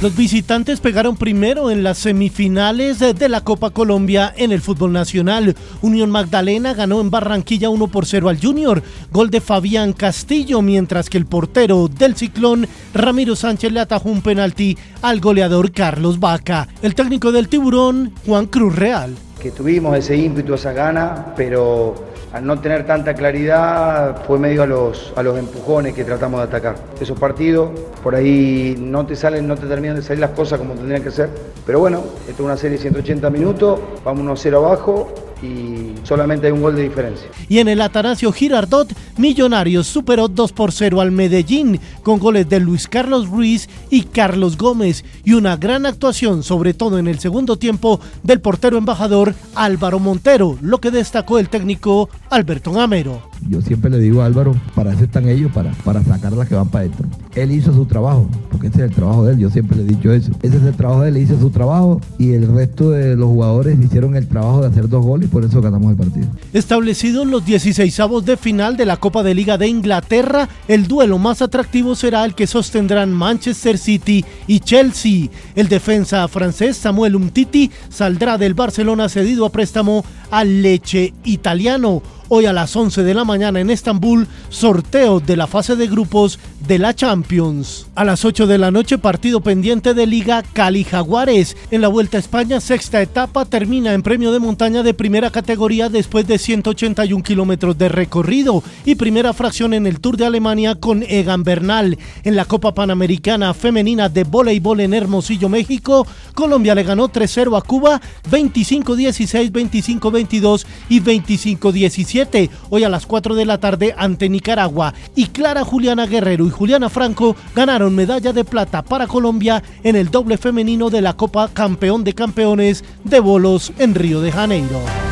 Los visitantes pegaron primero en las semifinales de la Copa Colombia en el fútbol nacional. Unión Magdalena ganó en Barranquilla 1 por 0 al Junior, gol de Fabián Castillo, mientras que el portero del Ciclón, Ramiro Sánchez, le atajó un penalti al goleador Carlos Vaca. El técnico del Tiburón, Juan Cruz Real. Que tuvimos ese ímpetu, esa gana, pero al no tener tanta claridad fue medio a los, a los empujones que tratamos de atacar. Esos partidos, por ahí no te salen, no te terminan de salir las cosas como tendrían que ser. Pero bueno, esto es una serie de 180 minutos, vamos 1-0 abajo y solamente hay un gol de diferencia. Y en el Atanasio Girardot, Millonarios superó 2 por 0 al Medellín con goles de Luis Carlos Ruiz y Carlos Gómez y una gran actuación, sobre todo en el segundo tiempo, del portero embajador Álvaro Montero, lo que destacó el técnico Alberto Gamero. Yo siempre le digo a Álvaro, para eso están ellos, para, para sacar las que van para adentro. Él hizo su trabajo, porque ese es el trabajo de él, yo siempre le he dicho eso. Ese es el trabajo de él, hizo su trabajo y el resto de los jugadores hicieron el trabajo de hacer dos goles y por eso ganamos el partido. Establecidos los 16 avos de final de la Copa de Liga de Inglaterra, el duelo más atractivo será el que sostendrán Manchester City y Chelsea. El defensa francés Samuel Umtiti saldrá del Barcelona cedido a préstamo al Leche italiano. Hoy a las 11 de la mañana en Estambul, sorteo de la fase de grupos de la Champions. A las 8 de la noche, partido pendiente de Liga Cali Jaguares. En la Vuelta a España, sexta etapa, termina en premio de montaña de primera categoría después de 181 kilómetros de recorrido y primera fracción en el Tour de Alemania con Egan Bernal. En la Copa Panamericana Femenina de Voleibol en Hermosillo, México, Colombia le ganó 3-0 a Cuba, 25-16, 25-22 y 25-17 hoy a las 4 de la tarde ante Nicaragua. Y Clara Juliana Guerrero y Juliana Franco ganaron medalla de plata para Colombia en el doble femenino de la Copa Campeón de Campeones de Bolos en Río de Janeiro.